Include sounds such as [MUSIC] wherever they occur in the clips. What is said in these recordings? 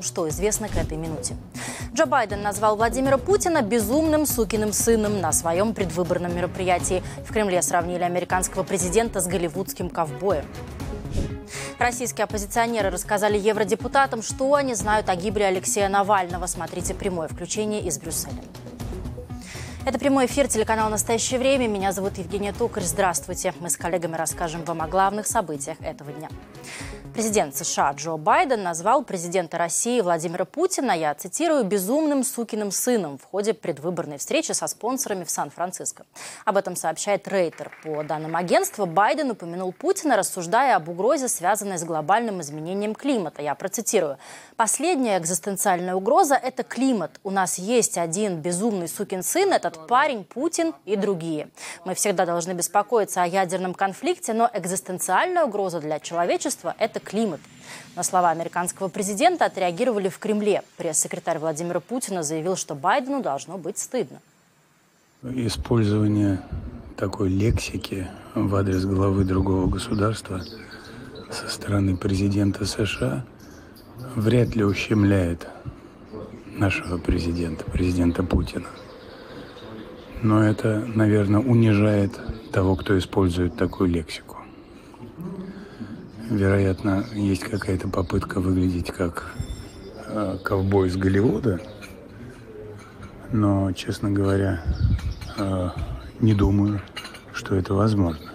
что известно к этой минуте. Джо Байден назвал Владимира Путина безумным сукиным сыном на своем предвыборном мероприятии. В Кремле сравнили американского президента с голливудским ковбоем. Российские оппозиционеры рассказали евродепутатам, что они знают о гибели Алексея Навального. Смотрите прямое включение из Брюсселя. Это прямой эфир телеканала «Настоящее время». Меня зовут Евгения Токарь. Здравствуйте. Мы с коллегами расскажем вам о главных событиях этого дня. Президент США Джо Байден назвал президента России Владимира Путина, я цитирую, «безумным сукиным сыном» в ходе предвыборной встречи со спонсорами в Сан-Франциско. Об этом сообщает Рейтер. По данным агентства, Байден упомянул Путина, рассуждая об угрозе, связанной с глобальным изменением климата. Я процитирую. «Последняя экзистенциальная угроза – это климат. У нас есть один безумный сукин сын, этот парень, Путин и другие. Мы всегда должны беспокоиться о ядерном конфликте, но экзистенциальная угроза для человечества – это климат. На слова американского президента отреагировали в Кремле. Пресс-секретарь Владимира Путина заявил, что Байдену должно быть стыдно. Использование такой лексики в адрес главы другого государства со стороны президента США вряд ли ущемляет нашего президента, президента Путина. Но это, наверное, унижает того, кто использует такую лексику. Вероятно, есть какая-то попытка выглядеть как э, ковбой из Голливуда. Но, честно говоря, э, не думаю, что это возможно.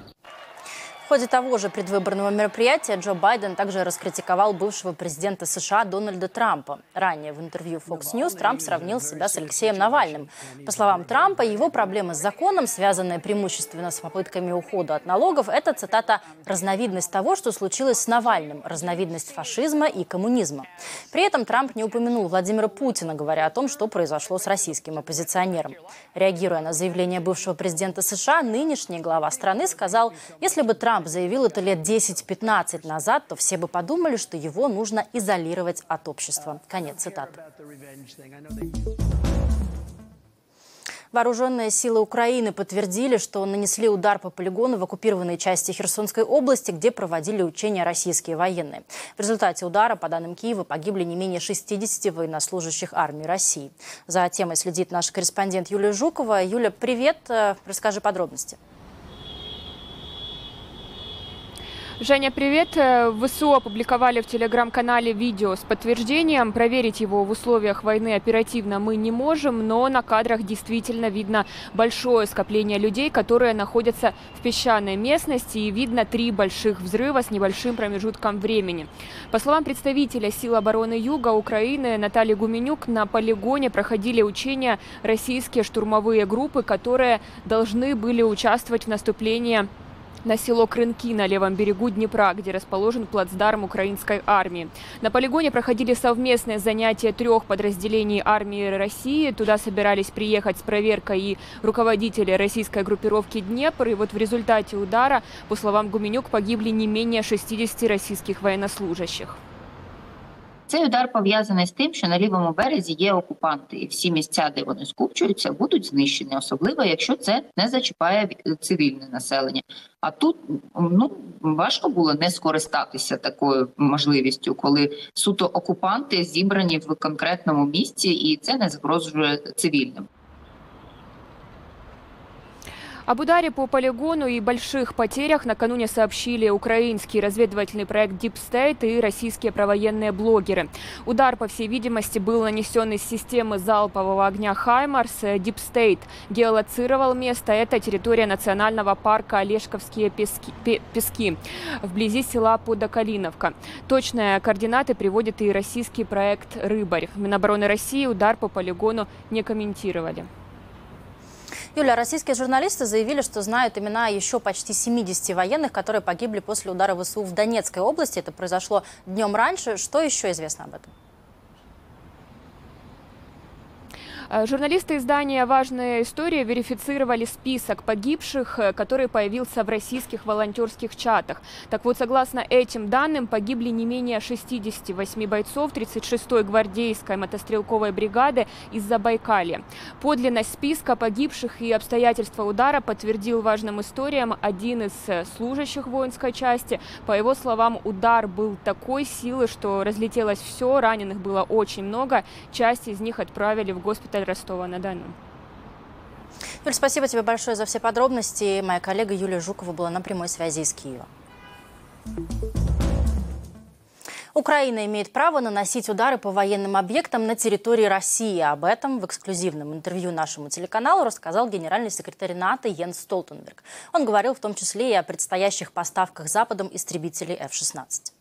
В ходе того же предвыборного мероприятия Джо Байден также раскритиковал бывшего президента США Дональда Трампа. Ранее в интервью Fox News Трамп сравнил себя с Алексеем Навальным. По словам Трампа, его проблемы с законом, связанные преимущественно с попытками ухода от налогов, это, цитата, «разновидность того, что случилось с Навальным, разновидность фашизма и коммунизма». При этом Трамп не упомянул Владимира Путина, говоря о том, что произошло с российским оппозиционером. Реагируя на заявление бывшего президента США, нынешний глава страны сказал, если бы Трамп Трамп заявил это лет 10-15 назад, то все бы подумали, что его нужно изолировать от общества. Конец цитаты. Вооруженные силы Украины подтвердили, что нанесли удар по полигону в оккупированной части Херсонской области, где проводили учения российские военные. В результате удара, по данным Киева, погибли не менее 60 военнослужащих армии России. За темой следит наш корреспондент Юлия Жукова. Юля, привет. Расскажи подробности. Женя, привет. Э, ВСУ опубликовали в телеграм-канале видео с подтверждением. Проверить его в условиях войны оперативно мы не можем, но на кадрах действительно видно большое скопление людей, которые находятся в песчаной местности, и видно три больших взрыва с небольшим промежутком времени. По словам представителя сил обороны Юга Украины Натальи Гуменюк, на полигоне проходили учения российские штурмовые группы, которые должны были участвовать в наступлении на село Крынки на левом берегу Днепра, где расположен плацдарм украинской армии. На полигоне проходили совместные занятия трех подразделений армии России. Туда собирались приехать с проверкой и руководители российской группировки Днепр. И вот в результате удара, по словам Гуменюк, погибли не менее 60 российских военнослужащих. Цей удар пов'язаний з тим, що на лівому березі є окупанти, і всі місця, де вони скупчуються, будуть знищені, особливо якщо це не зачіпає цивільне населення. А тут ну важко було не скористатися такою можливістю, коли суто окупанти зібрані в конкретному місці, і це не загрожує цивільним. Об ударе по полигону и больших потерях накануне сообщили украинский разведывательный проект Deep State и российские провоенные блогеры. Удар, по всей видимости, был нанесен из системы залпового огня «Хаймарс». Deep State геолоцировал место. Это территория национального парка Олешковские пески, пески вблизи села Подокалиновка. Точные координаты приводит и российский проект «Рыбарь». Минобороны России удар по полигону не комментировали. Юля, российские журналисты заявили, что знают имена еще почти 70 военных, которые погибли после удара ВСУ в Донецкой области. Это произошло днем раньше. Что еще известно об этом? Э, журналисты издания «Важная история» верифицировали список погибших, э, который появился в российских волонтерских чатах. Так вот, согласно этим данным, погибли не менее 68 бойцов 36-й гвардейской мотострелковой бригады из Забайкалья. Подлинность списка погибших и обстоятельства удара подтвердил важным историям один из э, служащих воинской части. По его словам, удар был такой силы, что разлетелось все, раненых было очень много. Часть из них отправили в госпиталь Ростова-на-Дону. Юль, спасибо тебе большое за все подробности. Моя коллега Юлия Жукова была на прямой связи из Киева. Украина имеет право наносить удары по военным объектам на территории России. Об этом в эксклюзивном интервью нашему телеканалу рассказал генеральный секретарь НАТО Йенс Столтенберг. Он говорил в том числе и о предстоящих поставках Западом истребителей F-16.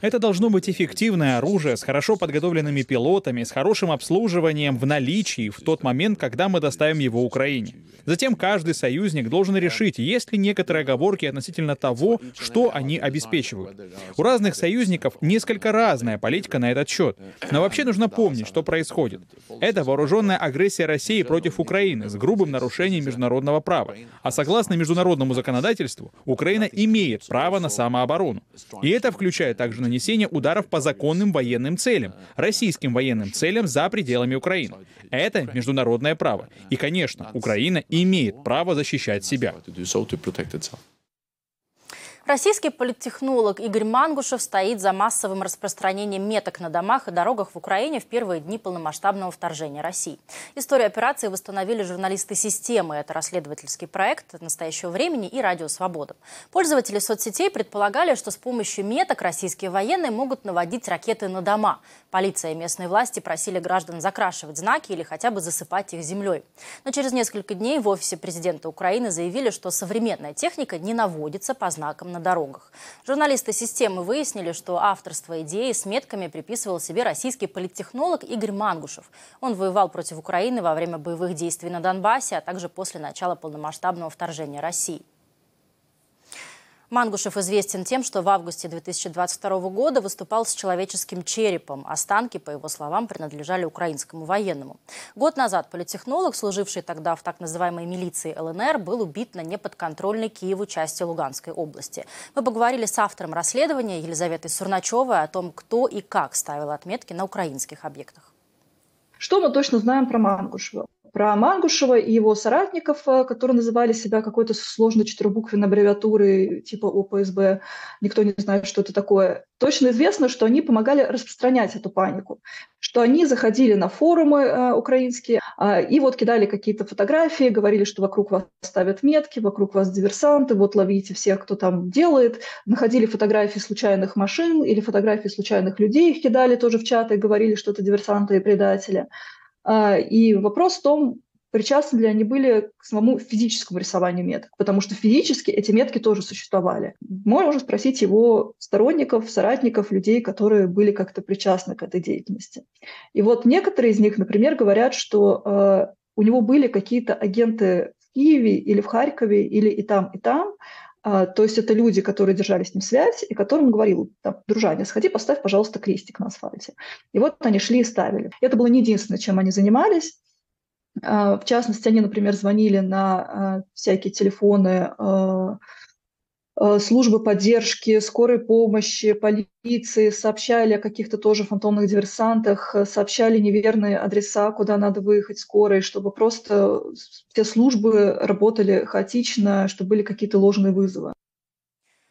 Это должно быть эффективное оружие с хорошо подготовленными пилотами, с хорошим обслуживанием в наличии в тот момент, когда мы доставим его Украине. Затем каждый союзник должен решить, есть ли некоторые оговорки относительно того, что они обеспечивают. У разных союзников несколько разная политика на этот счет. Но вообще нужно помнить, что происходит. Это вооруженная агрессия России против Украины с грубым нарушением международного права. А согласно международному законодательству, Украина имеет право на самооборону. И это включает также нанесение ударов по законным военным целям, российским военным целям за пределами Украины. Это международное право. И, конечно, Украина имеет право защищать себя. Российский политтехнолог Игорь Мангушев стоит за массовым распространением меток на домах и дорогах в Украине в первые дни полномасштабного вторжения России. Историю операции восстановили журналисты системы. Это расследовательский проект настоящего времени и Радио Свобода. Пользователи соцсетей предполагали, что с помощью меток российские военные могут наводить ракеты на дома. Полиция и местные власти просили граждан закрашивать знаки или хотя бы засыпать их землей. Но через несколько дней в офисе президента Украины заявили, что современная техника не наводится по знакам на дорогах. Журналисты системы выяснили, что авторство идеи с метками приписывал себе российский политтехнолог Игорь Мангушев. Он воевал против Украины во время боевых действий на Донбассе, а также после начала полномасштабного вторжения России. Мангушев известен тем, что в августе 2022 года выступал с человеческим черепом. Останки, по его словам, принадлежали украинскому военному. Год назад политехнолог, служивший тогда в так называемой милиции ЛНР, был убит на неподконтрольной Киеву части Луганской области. Мы поговорили с автором расследования Елизаветой Сурначевой о том, кто и как ставил отметки на украинских объектах. Что мы точно знаем про Мангушева? Про Мангушева и его соратников, э, которые называли себя какой-то сложной четырехбуквенной аббревиатурой типа ОПСБ. Никто не знает, что это такое. Точно известно, что они помогали распространять эту панику, что они заходили на форумы э, украинские э, и вот кидали какие-то фотографии, говорили, что вокруг вас ставят метки, вокруг вас диверсанты, вот ловите всех, кто там делает. Находили фотографии случайных машин или фотографии случайных людей, их кидали тоже в чаты, говорили, что это диверсанты и предатели. А, и вопрос в том, причастны ли они были к самому физическому рисованию меток, потому что физически эти метки тоже существовали. Можно спросить его сторонников, соратников, людей, которые были как-то причастны к этой деятельности. И вот некоторые из них, например, говорят, что э, у него были какие-то агенты в Киеве или в Харькове, или и там, и там, то есть это люди, которые держали с ним связь, и которым говорил, дружание, сходи, поставь, пожалуйста, крестик на асфальте. И вот они шли и ставили. Это было не единственное, чем они занимались. А, в частности, они, например, звонили на а, всякие телефоны службы поддержки, скорой помощи, полиции сообщали о каких-то тоже фантомных диверсантах, э, сообщали неверные адреса, куда надо выехать скорой, чтобы просто все службы работали хаотично, чтобы были какие-то ложные вызовы.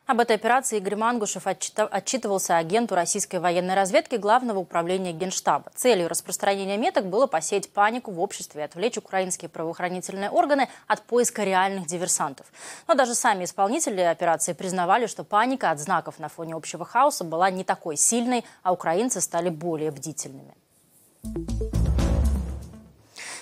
Об этой операции Игорь Мангушев отчитывался агенту российской военной разведки Главного управления Генштаба. Целью распространения меток было посеять панику в обществе и отвлечь украинские правоохранительные органы от поиска реальных диверсантов. Но даже сами исполнители операции признавали, что паника от знаков на фоне общего хаоса была не такой сильной, а украинцы стали более бдительными.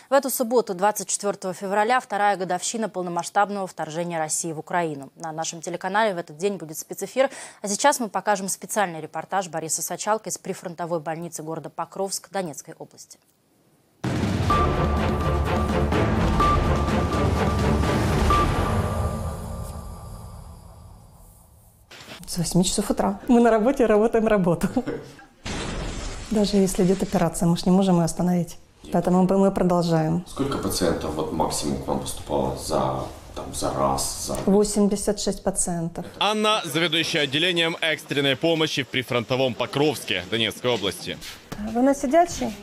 В эту субботу, 24 февраля, вторая годовщина полномасштабного вторжения России в Украину. На нашем телеканале в этот день будет спецэфир. А сейчас мы покажем специальный репортаж Бориса Сачалка из прифронтовой больницы города Покровск Донецкой области. С 8 часов утра. Мы на работе работаем работу. Даже если идет операция, мы же не можем ее остановить. Поэтому мы продолжаем. Сколько пациентов вот максимум к вам поступало за там, за раз, за... 86 пациентов. Анна, заведующая отделением экстренной помощи в прифронтовом Покровске Донецкой области. Вы на сидячий?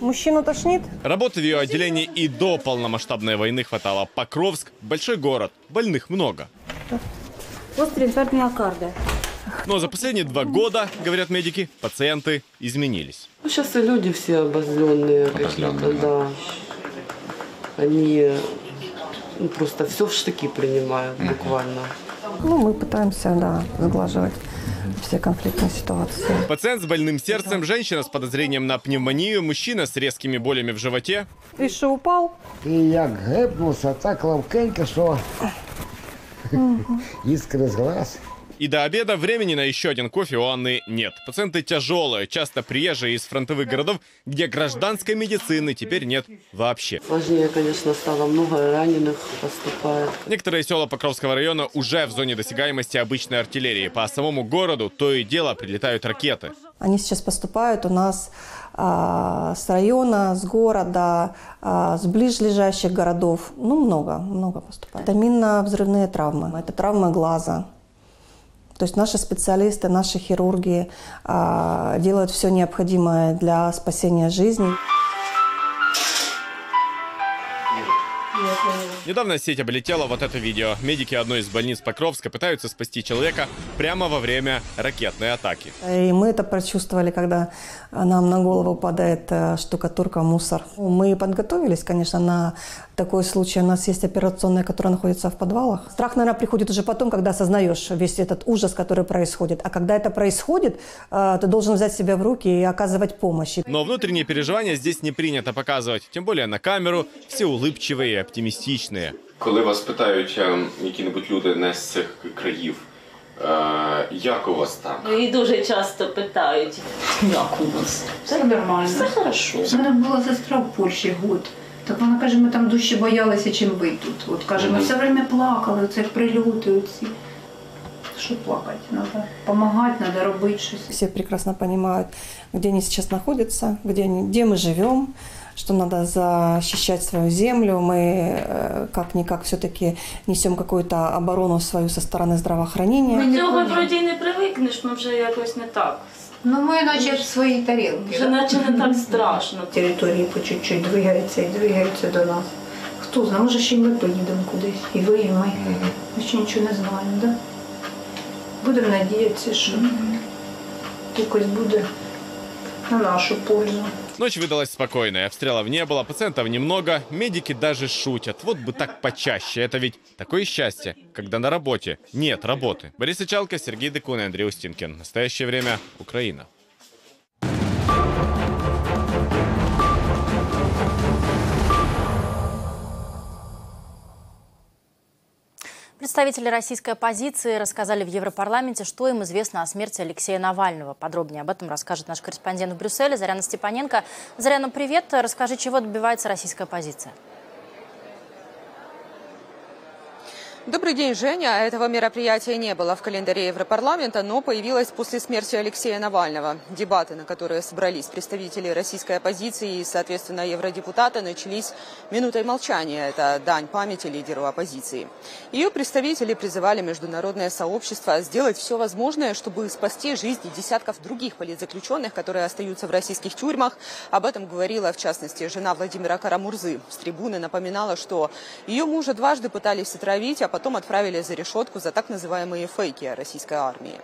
Мужчину тошнит? Работы в ее отделении и до полномасштабной войны хватало. Покровск – большой город, больных много. Острый инфаркт миокарда. Но за последние два года, говорят медики, пациенты изменились. Ну, сейчас и люди все обозленные, какие-то, да. Они ну, просто все в штыки принимают буквально. Ну, мы пытаемся, да, сглаживать все конфликтные ситуации. Пациент с больным сердцем, женщина с подозрением на пневмонию, мужчина с резкими болями в животе. И что, упал? І як гепнувся, так ловкенько, що іскри з глаз. И до обеда времени на еще один кофе у Анны нет. Пациенты тяжелые, часто приезжие из фронтовых городов, где гражданской медицины теперь нет вообще. Сложнее, конечно, стало. Много раненых поступает. Некоторые села Покровского района уже в зоне досягаемости обычной артиллерии. По самому городу то и дело прилетают ракеты. Они сейчас поступают у нас а, с района, с города, а, с ближайших городов. Ну, много, много поступает. Это минно-взрывные травмы. Это травмы глаза. То есть наши специалисты, наши хирурги а, делают все необходимое для спасения жизни. Недавно сеть облетела вот это видео. Медики одной из больниц Покровска пытаются спасти человека прямо во время ракетной атаки. И мы это прочувствовали, когда нам на голову падает э, штукатурка, мусор. Мы подготовились, конечно, на такой случай. У нас есть операционная, которая находится в подвалах. Страх, наверное, приходит уже потом, когда осознаешь весь этот ужас, который происходит. А когда это происходит, э, ты должен взять себя в руки и оказывать помощь. Но внутренние переживания здесь не принято показывать. Тем более на камеру все улыбчивые и оптимистичные. Коли вас питають ем, які-небудь люди не з цих країв, е, як у вас там? І дуже часто питають, як у нас? Все нормально. Все хорошо. У мене була сестра в Польщі год. Так вона каже, ми там дужче боялися, чим ви тут. От каже, ми все время плакали, оце прильоти оці. Що плакати? Треба допомагати, треба робити щось. Все прекрасно понимают, где они сейчас находятся, где, они, где мы живем, что надо защищать свою землю. Мы как-никак все-таки несем какую-то оборону свою со стороны здравоохранения. До цього вроді й не привикнеш, ну вже якось не так. Ну ми наче в своїй тарілці. Вже наче не так страшно. Території по чуть-чуть двигаються і двигаються до нас. Хто знає, може ще й ми поїдемо кудись. І ви, і ми. Ми ще нічого не знаємо, да? Будемо надіятися, що якось буде на нашу пользу. Ночь выдалась спокойной, обстрелов не было, пациентов немного, медики даже шутят. Вот бы так почаще, это ведь такое счастье, когда на работе нет работы. Борис Ичалко, Сергей Декун и Андрей Устинкин. Настоящее время Украина. Представители российской оппозиции рассказали в Европарламенте, что им известно о смерти Алексея Навального. Подробнее об этом расскажет наш корреспондент в Брюсселе Заряна Степаненко. Заряна, привет. Расскажи, чего добивается российская оппозиция? Добрый день, Женя. Этого мероприятия не было в календаре Европарламента, но появилось после смерти Алексея Навального. Дебаты, на которые собрались представители российской оппозиции и, соответственно, евродепутаты, начались минутой молчания. Это дань памяти лидеру оппозиции. Ее представители призывали международное сообщество сделать все возможное, чтобы спасти жизни десятков других политзаключенных, которые остаются в российских тюрьмах. Об этом говорила, в частности, жена Владимира Карамурзы. С трибуны напоминала, что ее мужа дважды пытались отравить, а потом отправили за решетку за так называемые фейки российской армии.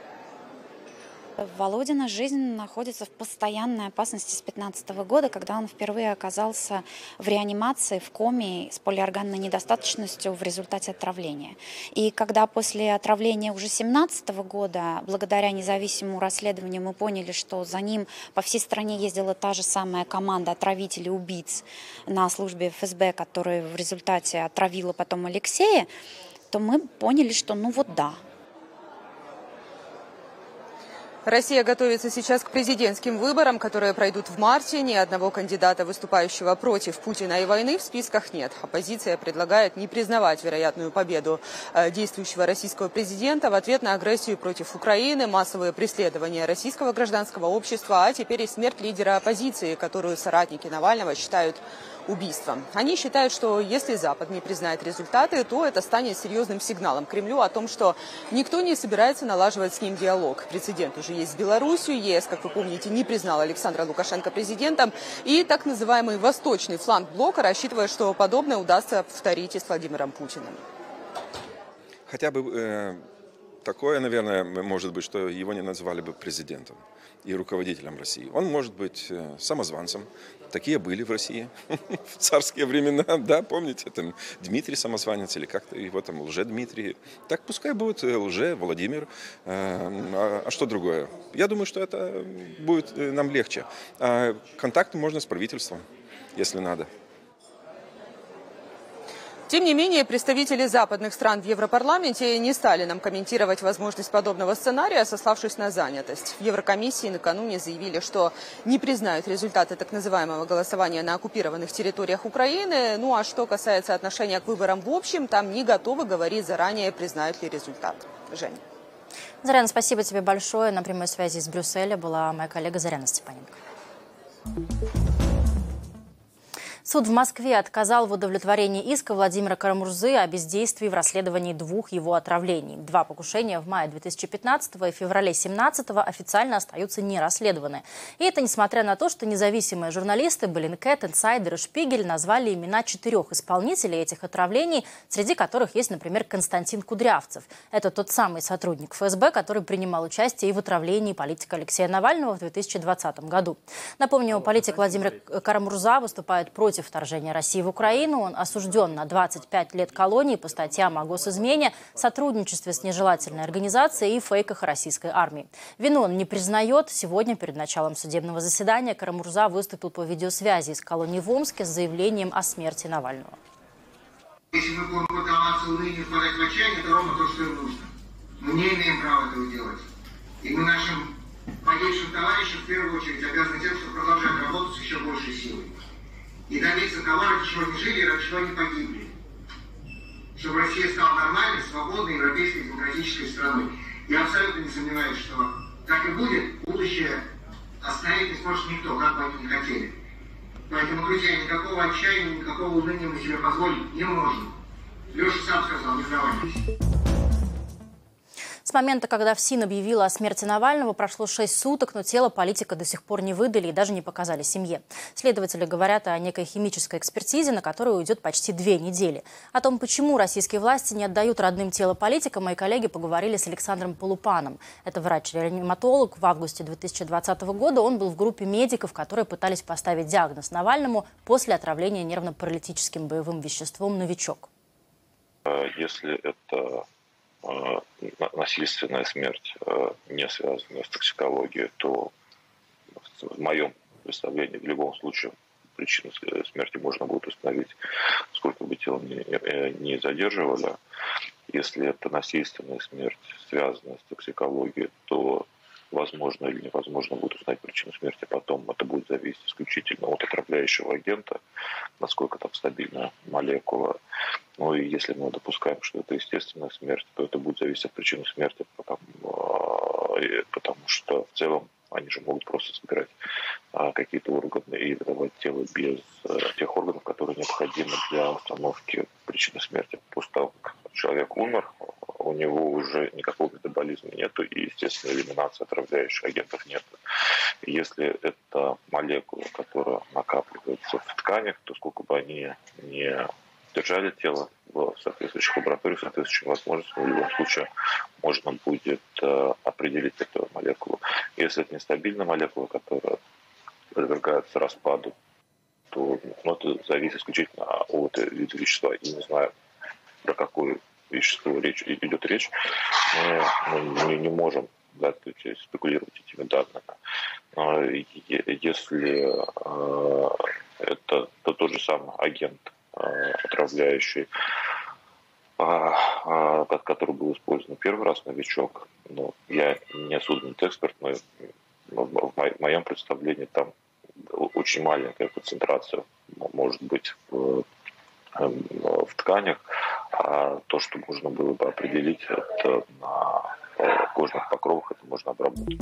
Володина жизнь находится в постоянной опасности с 2015 года, когда он впервые оказался в реанимации, в коме с полиорганной недостаточностью в результате отравления. И когда после отравления уже 2017 года, благодаря независимому расследованию, мы поняли, что за ним по всей стране ездила та же самая команда отравителей убийц на службе ФСБ, которая в результате отравила потом Алексея, то мы поняли, что ну вот да, Россия готовится сейчас к президентским выборам, которые пройдут в марте. Ни одного кандидата, выступающего против Путина и войны, в списках нет. Оппозиция предлагает не признавать вероятную победу э, действующего российского президента в ответ на агрессию против Украины, массовые преследования российского гражданского общества, а теперь и смерть лидера оппозиции, которую соратники Навального считают убийством. Они считают, что если Запад не признает результаты, то это станет серьезным сигналом Кремлю о том, что никто не собирается налаживать с ним диалог. Прецедент уже есть с Беларусью. ЕС, как вы помните, не признал Александра Лукашенко президентом. И так называемый восточный фланг блока рассчитывает, что подобное удастся повторить и с Владимиром Путиным. Хотя бы э, такое, наверное, может быть, что его не назвали бы президентом и руководителем России. Он может быть э, самозванцем. Такие были в России [LAUGHS] в царские времена, да, помните, там Дмитрий Самозванец или как-то его там лже-Дмитрий. Так пускай будет э, лже-Владимир. Э, а, а что другое? Я думаю, что это будет нам легче. А контакты можно с правительством, если надо. Тем не менее, представители западных стран в Европарламенте не стали нам комментировать возможность подобного сценария, сославшись на занятость. В Еврокомиссии накануне заявили, что не признают результаты так называемого голосования на оккупированных территориях Украины. Ну а что касается отношения к выборам в общем, там не готовы говорить заранее, признают ли результат. Женя. Заряна, спасибо тебе большое. На прямой связи из Брюсселя была моя коллега Заряна Степаненко. Суд в Москве отказал в удовлетворении иска Владимира Карамурзы о бездействии в расследовании двух его отравлений. Два покушения в мае 2015 и феврале 2017 официально остаются нерасследованы. И это несмотря на то, что независимые журналисты Блинкет, Инсайдер и Шпигель назвали имена четырех исполнителей этих отравлений, среди которых есть, например, Константин Кудрявцев. Это тот самый сотрудник ФСБ, который принимал участие и в отравлении политика Алексея Навального в 2020 году. Напомню, политик Владимир Карамурза выступает против против вторжения России в Украину. Он осужден на 25 лет колонии по статьям о госизмене, сотрудничестве с нежелательной организацией и фейках российской армии. Вину он не признает. Сегодня, перед началом судебного заседания, Карамурза выступил по видеосвязи из колонии в Омске с заявлением о смерти Навального. Если мы будем поддаваться унынию, впадать в отчаяние, это ровно то, что им нужно. Мы не имеем права этого делать. И мы нашим погибшим товарищам в первую очередь обязаны тем, что продолжаем работать с еще большей силой и добиться того, ради чего не жили и ради чего не погибли. Чтобы Россия стала нормальной, свободной, европейской, демократической страной. Я абсолютно не сомневаюсь, что так и будет, будущее остановить не сможет никто, как бы они ни хотели. Поэтому, друзья, никакого отчаяния, никакого уныния мы себе позволить не можем. Леша сам сказал, не сдавайтесь. С момента, когда ФСИН объявила о смерти Навального, прошло 6 суток, но тело политика до сих пор не выдали и даже не показали семье. Следователи говорят о некой химической экспертизе, на которую уйдет почти две недели. О том, почему российские власти не отдают родным тело политика, мои коллеги поговорили с Александром Полупаном. Это врач-реаниматолог. В августе 2020 года он был в группе медиков, которые пытались поставить диагноз Навальному после отравления нервно-паралитическим боевым веществом «Новичок». Если это насильственная смерть, э, не связанная с токсикологией, то в моем представлении в любом случае причину смерти можно будет установить, сколько бы тело не, э, не задерживали. Если это насильственная смерть, связанная с токсикологией, то возможно или невозможно будет узнать причину смерти потом. Это будет зависеть исключительно от отравляющего агента, насколько там стабильна молекула. Ну и если мы допускаем, что это естественная смерть, то это будет зависеть от причины смерти, потому, а, потому что в целом они же могут просто собирать а, какие-то органы и выдавать тело без а, тех органов, которые необходимы для установки причины смерти. После того, как человек умер, у него уже никакого метаболизма нету, и, естественно, элиминации отравляющих агентов нет. Если это молекула, которая накапливается в тканях, то сколько бы они не держали тело в соответствующих лабораториях, соответствующим возможностям, в любом случае можно будет э, определить эту молекулу. Если это нестабильная молекула, которая подвергается распаду, то ну, это зависит исключительно от вида вещества. И не знаю, про какое вещество речь, идет речь. Мы, мы не можем да, спекулировать этими данными. Если э, это то тот же самый агент, отравляющий, который был использован первый раз новичок. Но я не судебный эксперт, но в моем представлении там очень маленькая концентрация может быть в, в тканях, а то, что можно было бы определить, это на кожных покровах, это можно обработать.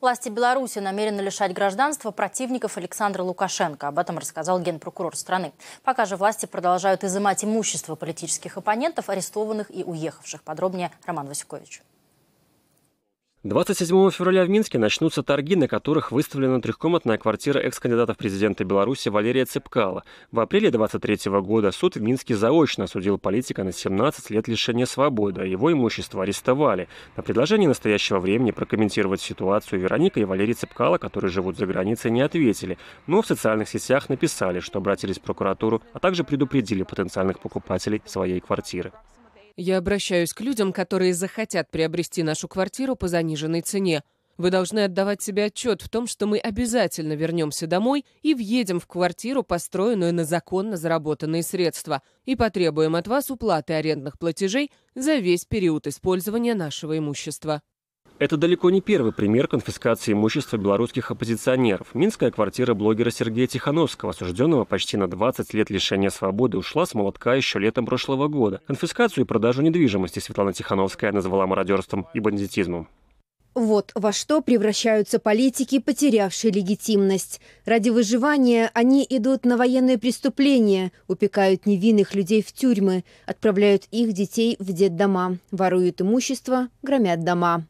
Власти Беларуси намерены лишать гражданства противников Александра Лукашенко. Об этом рассказал генпрокурор страны. Пока же власти продолжают изымать имущество политических оппонентов, арестованных и уехавших. Подробнее Роман Васюкович. 27 февраля в Минске начнутся торги, на которых выставлена трехкомнатная квартира экс-кандидата в президенты Беларуси Валерия Цепкала. В апреле 23 года суд в Минске заочно осудил политика на 17 лет лишения свободы, а его имущество арестовали. На предложение настоящего времени прокомментировать ситуацию Вероника и Валерий Цепкала, которые живут за границей, не ответили, но в социальных сетях написали, что обратились в прокуратуру, а также предупредили потенциальных покупателей своей квартиры. Я обращаюсь к людям, которые захотят приобрести нашу квартиру по заниженной цене. Вы должны отдавать себе отчет в том, что мы обязательно вернемся домой и въедем в квартиру, построенную на законно заработанные средства, и потребуем от вас уплаты арендных платежей за весь период использования нашего имущества. Это далеко не первый пример конфискации имущества белорусских оппозиционеров. Минская квартира блогера Сергея Тихановского, осужденного почти на 20 лет лишения свободы, ушла с молотка еще летом прошлого года. Конфискацию и продажу недвижимости Светлана Тихановская назвала мародерством и бандитизмом. Вот во что превращаются политики, потерявшие легитимность. Ради выживания они идут на военные преступления, упекают невинных людей в тюрьмы, отправляют их детей в детдома, воруют имущество, громят дома.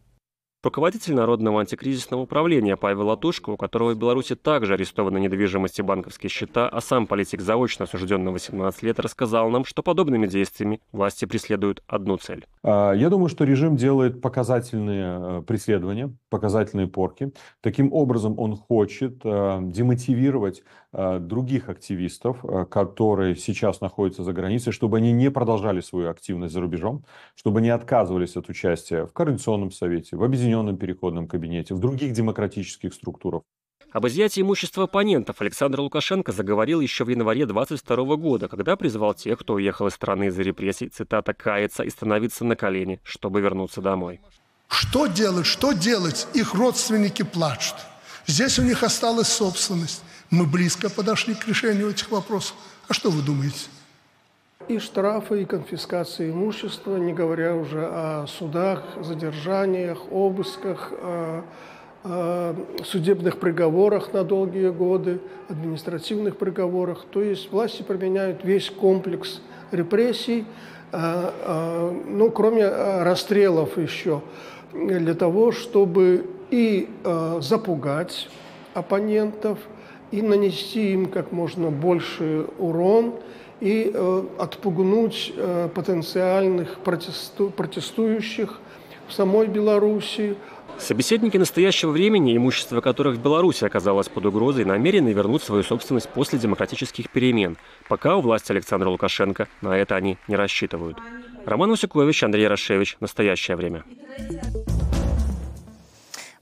Руководитель Народного антикризисного управления Павел Латушко, у которого в Беларуси также арестованы недвижимость и банковские счета, а сам политик заочно осужден на 18 лет, рассказал нам, что подобными действиями власти преследуют одну цель. А, я думаю, что режим делает показательные э, преследования, показательные порки. Таким образом, он хочет э, демотивировать других активистов, которые сейчас находятся за границей, чтобы они не продолжали свою активность за рубежом, чтобы не отказывались от участия в Координационном совете, в объединенном Объединенном переходном кабинете, в других демократических структурах. Об изъятии имущества оппонентов Александр Лукашенко заговорил еще в январе 22 года, когда призвал тех, кто уехал из страны из-за репрессий, цитата, «каяться и становиться на колени, чтобы вернуться домой». Что делать, что делать? Их родственники плачут. Здесь у них осталась собственность. Мы близко подошли к решению этих вопросов. А что вы думаете? и штрафы, и конфискации имущества, не говоря уже о судах, задержаниях, обысках, о, о судебных приговорах на долгие годы, административных приговорах. То есть власти применяют весь комплекс репрессий, ну, кроме расстрелов еще, для того, чтобы и запугать оппонентов, и нанести им как можно больше урон – и э, отпугнуть э, потенциальных протесту, протестующих в самой Беларуси. Собеседники настоящего времени, имущество которых в Беларуси оказалось под угрозой, намерены вернуть свою собственность после демократических перемен. Пока у власти Александра Лукашенко на это они не рассчитывают. Роман Усякович, Андрей Рашевич. Настоящее время.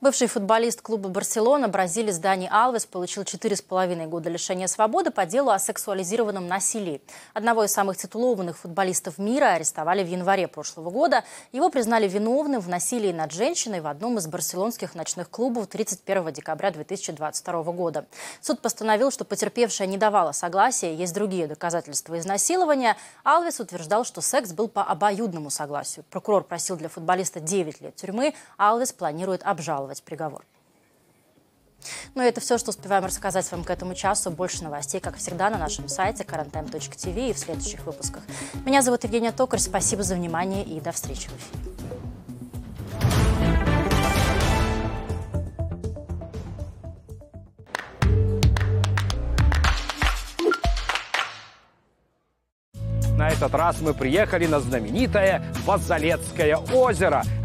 Бывший футболист клуба «Барселона» бразилец Дани Алвес получил 4,5 года лишения свободы по делу о сексуализированном насилии. Одного из самых титулованных футболистов мира арестовали в январе прошлого года. Его признали виновным в насилии над женщиной в одном из барселонских ночных клубов 31 декабря 2022 года. Суд постановил, что потерпевшая не давала согласия, есть другие доказательства изнасилования. Алвес утверждал, что секс был по обоюдному согласию. Прокурор просил для футболиста 9 лет тюрьмы, а Алвес планирует обжаловать обжаловать приговор. Ну и это все, что успеваем рассказать вам к этому часу. Больше новостей, как всегда, на нашем сайте karantime.tv и в следующих выпусках. Меня зовут Евгения Токарь. Спасибо за внимание и до встречи в эфире. На этот раз мы приехали на знаменитое Базалецкое озеро –